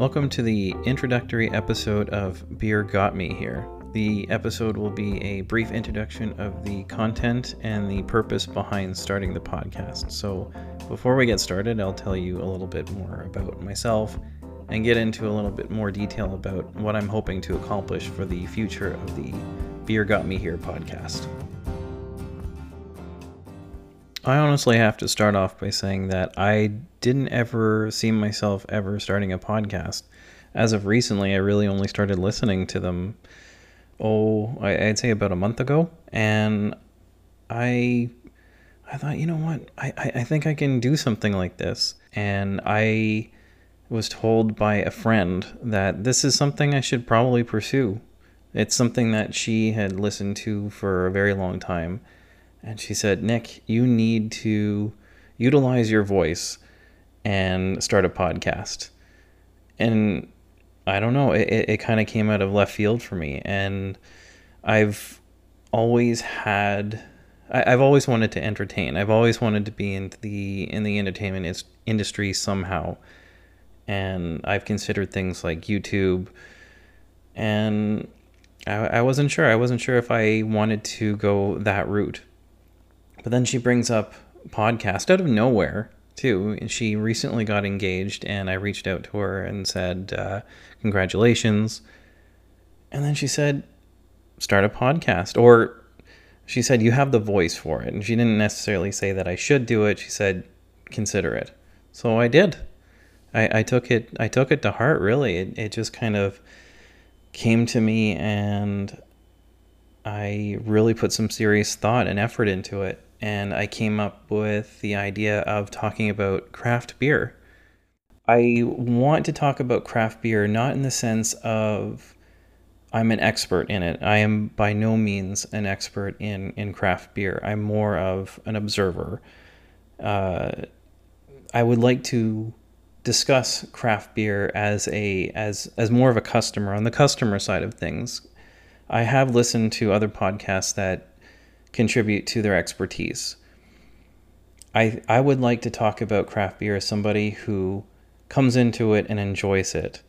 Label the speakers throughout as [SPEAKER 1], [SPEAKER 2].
[SPEAKER 1] Welcome to the introductory episode of Beer Got Me Here. The episode will be a brief introduction of the content and the purpose behind starting the podcast. So, before we get started, I'll tell you a little bit more about myself and get into a little bit more detail about what I'm hoping to accomplish for the future of the Beer Got Me Here podcast. I honestly have to start off by saying that I didn't ever see myself ever starting a podcast. As of recently, I really only started listening to them, oh, I'd say about a month ago. And I I thought, you know what? I, I think I can do something like this. And I was told by a friend that this is something I should probably pursue. It's something that she had listened to for a very long time and she said, Nick, you need to utilize your voice and start a podcast. And I don't know, it, it kind of came out of left field for me. And I've always had, I, have always wanted to entertain. I've always wanted to be in the in the entertainment is, industry somehow. And I've considered things like YouTube. And I, I wasn't sure. I wasn't sure if I wanted to go that route but then she brings up podcast out of nowhere too. And she recently got engaged, and I reached out to her and said, uh, "Congratulations." And then she said, "Start a podcast." Or she said, "You have the voice for it." And she didn't necessarily say that I should do it. She said, "Consider it." So I did. I, I took it. I took it to heart. Really, it, it just kind of came to me, and I really put some serious thought and effort into it and I came up with the idea of talking about craft beer. I want to talk about craft beer not in the sense of I'm an expert in it. I am by no means an expert in, in craft beer. I'm more of an observer. Uh, I would like to discuss craft beer as a as as more of a customer on the customer side of things. I have listened to other podcasts that contribute to their expertise. I I would like to talk about craft beer as somebody who comes into it and enjoys it.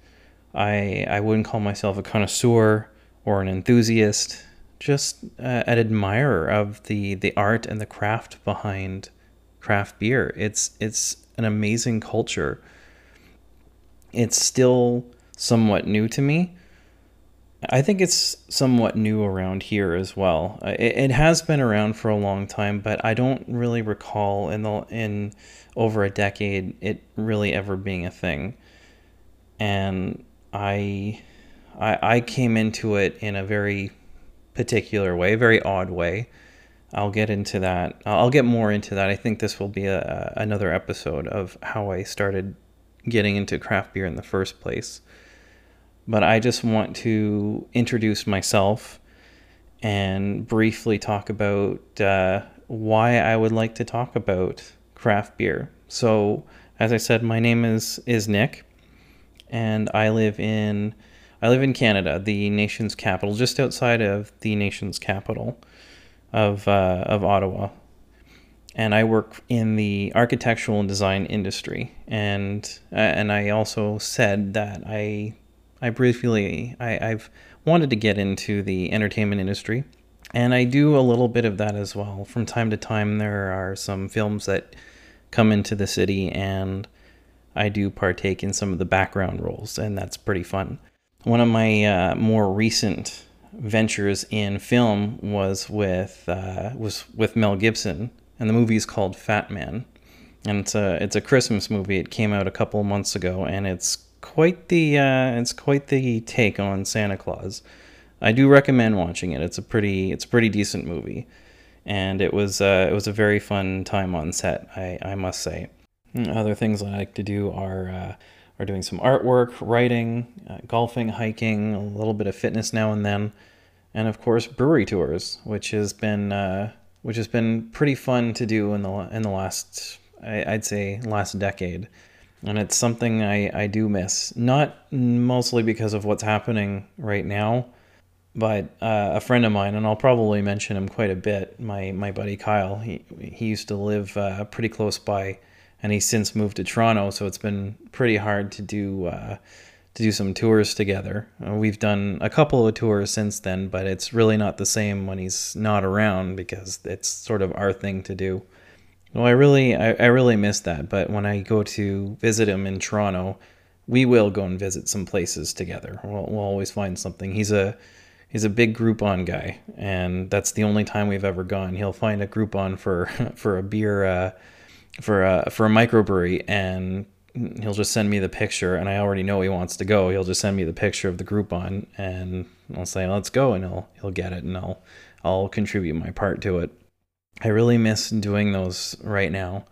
[SPEAKER 1] I I wouldn't call myself a connoisseur or an enthusiast, just uh, an admirer of the the art and the craft behind craft beer. It's it's an amazing culture. It's still somewhat new to me, I think it's somewhat new around here as well. Uh, it, it, has been around for a long time, but I don't really recall in the in over a decade it really ever being a thing. And I, I, I came into it in a very particular way, very odd way. I'll get into that. I'll get more into that. I think this will be a, another episode of how I started getting into craft beer in the first place but I just want to introduce myself and briefly talk about uh, why I would like to talk about craft beer. So, as I said, my name is is Nick, and I live in I live in Canada, the nation's capital, just outside of the nation's capital of uh, of Ottawa. And I work in the architectural and design industry, and uh, and I also said that I I briefly I, I've wanted to get into the entertainment industry, and I do a little bit of that as well. From time to time, there are some films that come into the city, and I do partake in some of the background roles, and that's pretty fun. One of my uh, more recent ventures in film was with uh, was with Mel Gibson, and the movie is called Fatman, and it's a it's a Christmas movie. It came out a couple months ago, and it's quite the uh, it's quite the take on Santa Claus. I do recommend watching it. It's a pretty it's a pretty decent movie, and it was uh, it was a very fun time on set. I I must say. Other things I like to do are uh, are doing some artwork, writing, uh, golfing, hiking, a little bit of fitness now and then, and of course brewery tours, which has been uh, which has been pretty fun to do in the in the last I'd say last decade and it's something I, I do miss. Not mostly because of what's happening right now, but uh, a friend of mine, and I'll probably mention him quite a bit. My my buddy Kyle. He he used to live uh, pretty close by, and he's since moved to Toronto. So it's been pretty hard to do uh, to do some tours together. Uh, we've done a couple of tours since then, but it's really not the same when he's not around because it's sort of our thing to do. Well, I really, I, I really miss that. But when I go to visit him in Toronto, we will go and visit some places together. We'll, we'll always find something. He's a he's a big Groupon guy, and that's the only time we've ever gone. He'll find a Groupon for for a beer, uh, for a for a microbrewery, and he'll just send me the picture, and I already know he wants to go. He'll just send me the picture of the Groupon, and I'll say let's go, and he'll he'll get it, and I'll I'll contribute my part to it. I really miss doing those right now,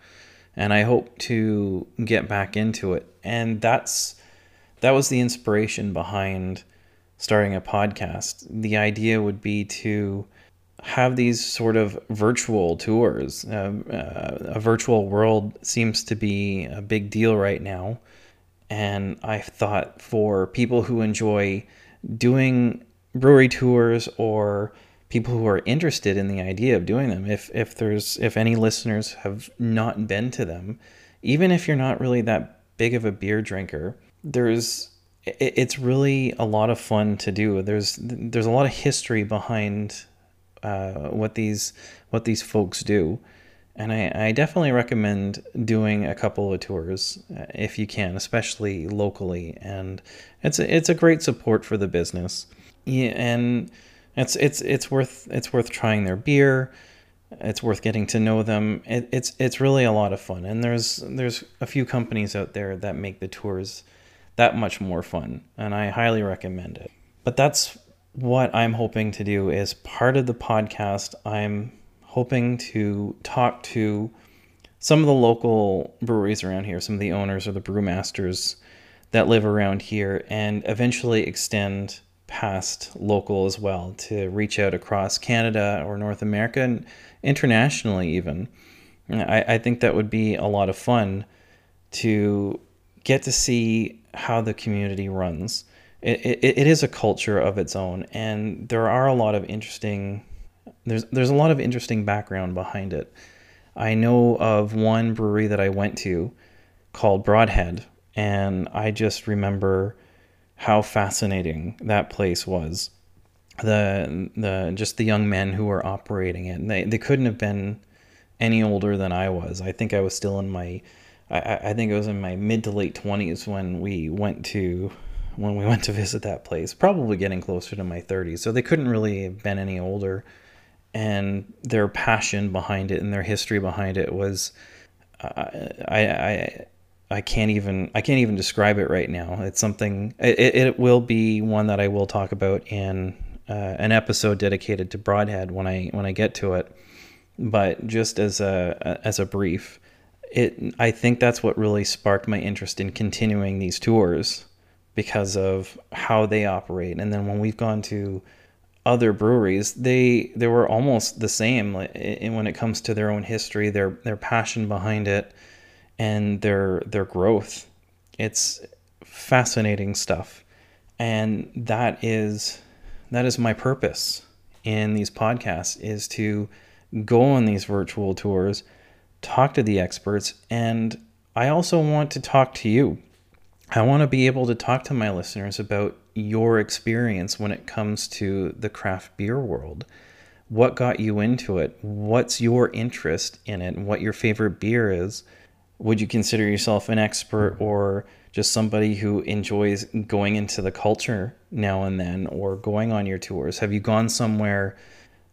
[SPEAKER 1] and I hope to get back into it. And that's that was the inspiration behind starting a podcast. The idea would be to have these sort of virtual tours. Uh, uh, a virtual world seems to be a big deal right now. And I thought for people who enjoy doing brewery tours or people who are interested in the idea of doing them, if, if there's if any listeners have not been to them, even if you're not really that big of a beer drinker, there's it's really a lot of fun to do. There's there's a lot of history behind uh, what these what these folks do, and I, I definitely recommend doing a couple of tours uh, if you can, especially locally. And it's a, it's a great support for the business. Yeah, and it's it's it's worth it's worth trying their beer. It's worth getting to know them. It, it's it's really a lot of fun, and there's there's a few companies out there that make the tours that much more fun, and I highly recommend it. But that's what I'm hoping to do is part of the podcast. I'm hoping to talk to some of the local breweries around here, some of the owners or the brewmasters that live around here, and eventually extend past local as well to reach out across Canada or North America and internationally even. I, I think that would be a lot of fun to get to see how the community runs. It, it, it is a culture of its own, and there are a lot of interesting. There's there's a lot of interesting background behind it. I know of one brewery that I went to called Broadhead, and I just remember how fascinating that place was. The the just the young men who were operating it. And they they couldn't have been any older than I was. I think I was still in my I, I think it was in my mid to late twenties when we went to when we went to visit that place. Probably getting closer to my thirties, so they couldn't really have been any older. And their passion behind it and their history behind it was, uh, I, I, I can't even I can't even describe it right now. It's something. It, it will be one that I will talk about in uh, an episode dedicated to Broadhead when I when I get to it. But just as a as a brief, it I think that's what really sparked my interest in continuing these tours because of how they operate. And then when we've gone to other breweries, they they were almost the same when it comes to their own history, their their passion behind it, and their their growth. It's fascinating stuff, and that is that is my purpose in these podcasts is to go on these virtual tours talk to the experts, and I also want to talk to you. I want to be able to talk to my listeners about your experience when it comes to the craft beer world. What got you into it? What's your interest in it? What your favorite beer is? Would you consider yourself an expert or just somebody who enjoys going into the culture now and then or going on your tours? Have you gone somewhere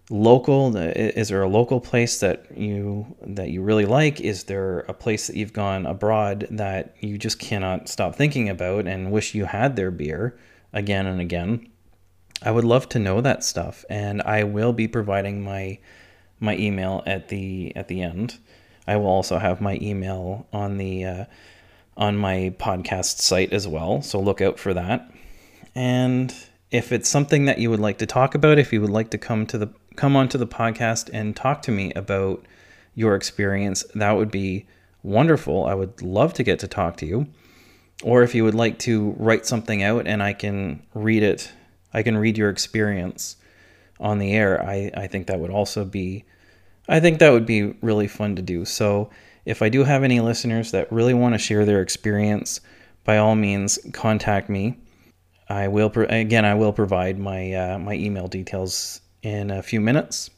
[SPEAKER 1] local? Is there a local place that you that you really like? Is there a place that you've gone abroad that you just cannot stop thinking about and wish you had their beer again and again? I would love to know that stuff and i will be providing my my email at the at the end i will also have my email on the uh, on my podcast site as well so look out for that and if it's something that you would like to talk about if you would like to come to the come onto the podcast and talk to me about your experience, that would be wonderful. I would love to get to talk to you. Or if you would like to write something out and I can read it, I can read your experience on the air, I, I think that would also be I think that would be really fun to do. So if I do have any listeners that really want to share their experience, by all means contact me I will pro- again. I will provide my uh, my email details in a few minutes.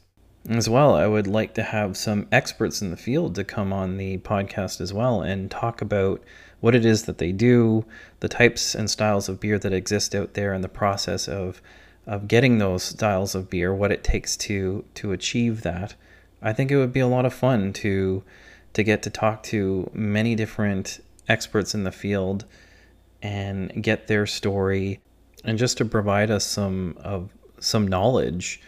[SPEAKER 1] As well, I would like to have some experts in the field to come on the podcast as well and talk about what it is that they do, the types and styles of beer that exist out there, and the process of of getting those styles of beer, what it takes to to achieve that. I think it would be a lot of fun to to get to talk to many different experts in the field and get their story and just to provide us some of some knowledge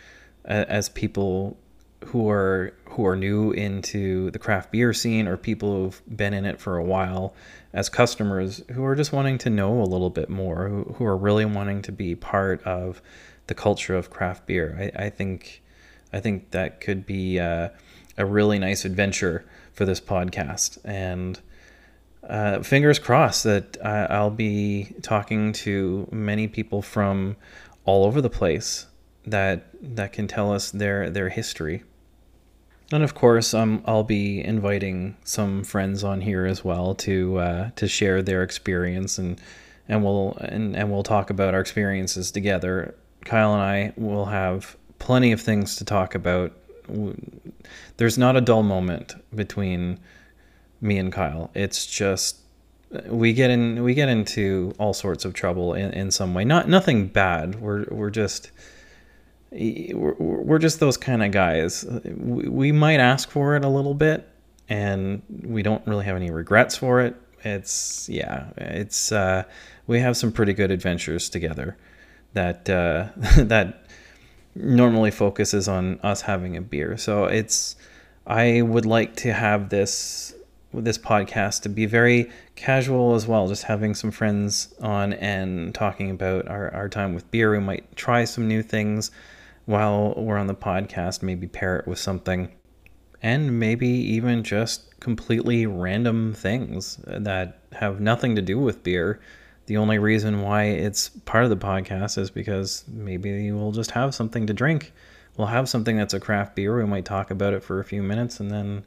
[SPEAKER 1] as people who are who are new into the craft beer scene or people who've been in it for a while as customers who are just wanting to know a little bit more who, who are really wanting to be part of the culture of craft beer. I, I think I think that could be uh, a really nice adventure for this podcast and uh, fingers crossed that uh, I'll be talking to many people from all over the place that that can tell us their their history. And of course, um, I'll be inviting some friends on here as well to uh, to share their experience and and we'll and, and we'll talk about our experiences together. Kyle and I will have plenty of things to talk about. There's not a dull moment between me and Kyle. It's just we get in we get into all sorts of trouble in, in some way. Not nothing bad. We're we're just we're, we're just those kind of guys. We, we might ask for it a little bit, and we don't really have any regrets for it. It's yeah, it's uh, we have some pretty good adventures together that uh, that normally focuses on us having a beer. So it's I would like to have this this podcast to be very casual as well, just having some friends on and talking about our, our time with beer. We might try some new things while we're on the podcast, maybe pair it with something, and maybe even just completely random things that have nothing to do with beer. The only reason why it's part of the podcast is because maybe we'll just have something to drink. We'll have something that's a craft beer. We might talk about it for a few minutes and then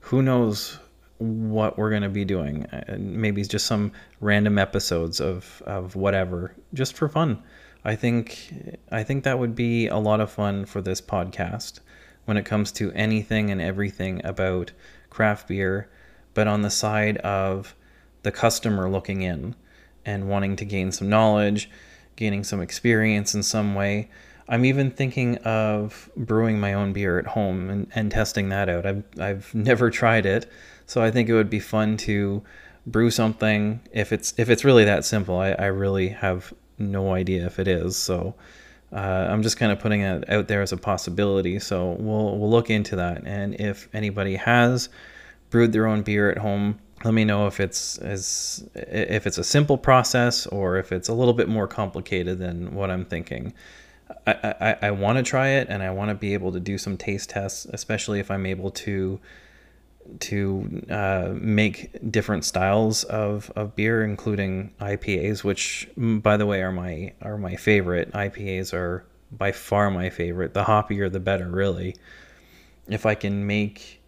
[SPEAKER 1] who knows what we're going to be doing. Uh, maybe just some random episodes of, of whatever, just for fun. I think I think that would be a lot of fun for this podcast when it comes to anything and everything about craft beer, but on the side of the customer looking in and wanting to gain some knowledge, gaining some experience in some way. I'm even thinking of brewing my own beer at home and, and testing that out. I've, I've never tried it, so I think it would be fun to brew something if it's if it's really that simple. I, I really have no idea if it is. So uh, I'm just kind of putting it out there as a possibility. So we'll we'll look into that. And if anybody has brewed their own beer at home, let me know if it's as if it's a simple process or if it's a little bit more complicated than what I'm thinking. I, I, I want to try it and I want to be able to do some taste tests, especially if I'm able to to uh, make different styles of, of beer, including IPAs, which, by the way, are my are my favorite. IPAs are by far my favorite. The hoppier, the better, really. If I can make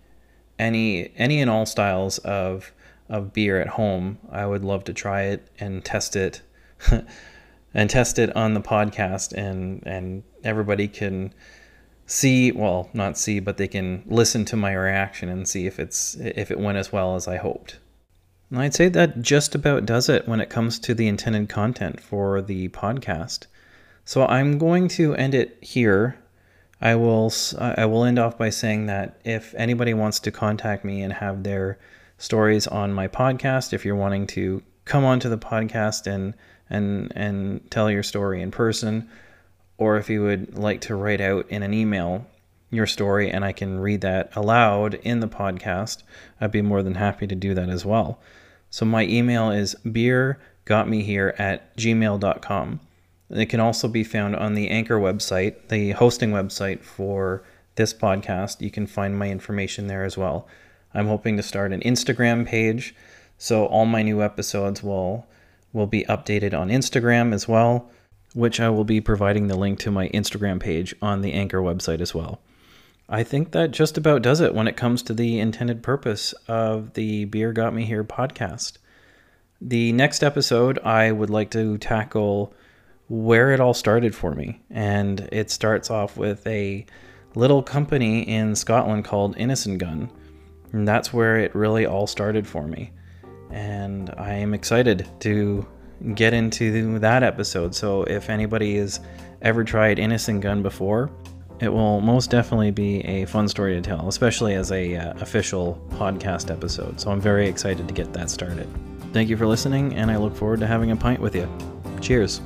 [SPEAKER 1] any any and all styles of of beer at home, I would love to try it and test it, and test it on the podcast, and and everybody can see well not see but they can listen to my reaction and see if it's if it went as well as i hoped. And i'd say that just about does it when it comes to the intended content for the podcast. So i'm going to end it here. I will i will end off by saying that if anybody wants to contact me and have their stories on my podcast if you're wanting to come onto the podcast and and and tell your story in person or if you would like to write out in an email your story and I can read that aloud in the podcast, I'd be more than happy to do that as well. So my email is beergotmehere at gmail.com. It can also be found on the Anchor website, the hosting website for this podcast. You can find my information there as well. I'm hoping to start an Instagram page, so all my new episodes will will be updated on Instagram as well which I will be providing the link to my Instagram page on the Anchor website as well. I think that just about does it when it comes to the intended purpose of the Beer Got Me Here podcast. The next episode, I would like to tackle where it all started for me. And it starts off with a little company in Scotland called Innis & Gunn. And that's where it really all started for me. And I am excited to get into that episode. So if anybody has ever tried Innis & Gunn before, it will most definitely be a fun story to tell, especially as a uh, official podcast episode. So I'm very excited to get that started. Thank you for listening, and I look forward to having a pint with you. Cheers.